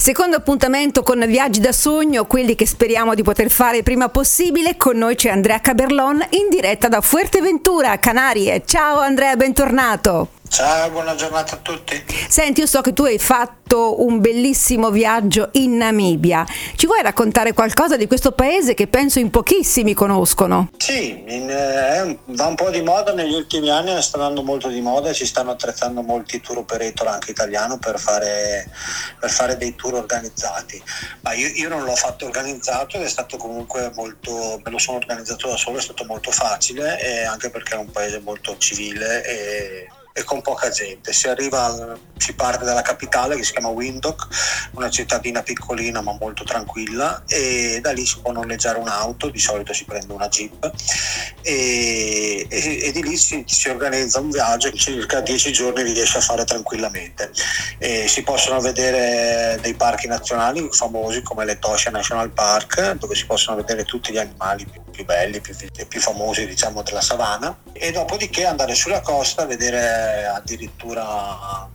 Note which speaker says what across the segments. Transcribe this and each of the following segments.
Speaker 1: Secondo appuntamento con Viaggi da Sogno, quelli che speriamo di poter fare prima possibile, con noi c'è Andrea Caberlon in diretta da Fuerteventura, Canarie. Ciao Andrea, bentornato.
Speaker 2: Ciao, buona giornata a tutti.
Speaker 1: Senti, io so che tu hai fatto un bellissimo viaggio in Namibia. Ci vuoi raccontare qualcosa di questo paese che penso in pochissimi conoscono?
Speaker 2: Sì, in, eh, va un po' di moda negli ultimi anni, sta andando molto di moda, ci stanno attrezzando molti tour operator anche italiano per fare, per fare dei tour organizzati. Ma io, io, non l'ho fatto organizzato ed è stato comunque molto, me lo sono organizzato da solo, è stato molto facile e anche perché è un paese molto civile e e con poca gente. Si arriva, si parte dalla capitale che si chiama Windhoek, una cittadina piccolina ma molto tranquilla e da lì si può noleggiare un'auto, di solito si prende una jeep e, e, e di lì si, si, organizza un viaggio che circa 10 giorni riesce a fare tranquillamente. E si possono vedere dei parchi nazionali famosi come l'Etosha National Park dove si possono vedere tutti gli animali più, più belli, più, più famosi diciamo della savana e dopodiché andare sulla costa a vedere addirittura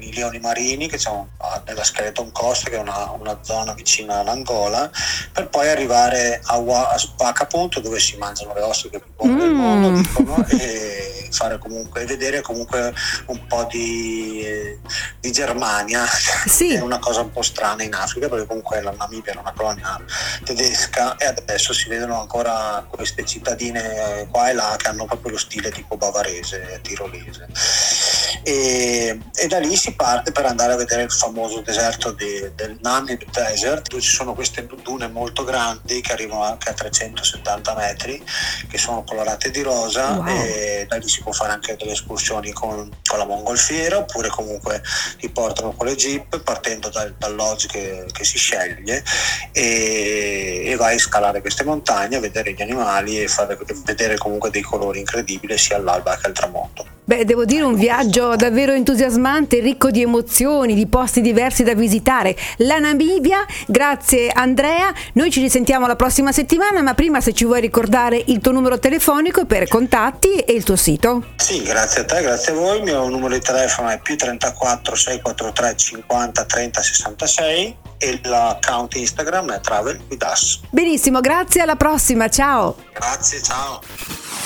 Speaker 2: i leoni marini che sono nella Skeleton Coast che è una, una zona vicina all'Angola per poi arrivare a, a Spacca appunto dove si mangiano le ostriche più buone mm. del mondo dicono, e fare comunque vedere comunque un po' di, di Germania sì. è una cosa un po' strana in Africa perché comunque la Namibia era una colonia tedesca e adesso si vedono ancora queste cittadine qua e là che hanno proprio lo stile tipo bavarese, tirolese e, e da lì si parte per andare a vedere il famoso deserto di, del Namib Desert dove ci sono queste dune molto grandi che arrivano anche a 370 metri che sono colorate di rosa wow. e da lì si può fare anche delle escursioni con, con la mongolfiera oppure comunque ti portano con le jeep partendo dal, dal lodge che, che, si sceglie e, e, vai a scalare queste montagne, a vedere gli animali e fare, vedere comunque dei colori incredibili sia all'alba che al tramonto.
Speaker 1: Beh, devo dire un viaggio davvero entusiasmante, ricco di emozioni, di posti diversi da visitare. La Namibia, grazie Andrea. Noi ci risentiamo la prossima settimana, ma prima se ci vuoi ricordare il tuo numero telefonico per contatti e il tuo sito.
Speaker 2: Sì, grazie a te, grazie a voi. Il mio numero di telefono è più 34 643 50 30 66 e l'account Instagram è Travel with Us.
Speaker 1: Benissimo, grazie, alla prossima, ciao.
Speaker 2: Grazie, ciao.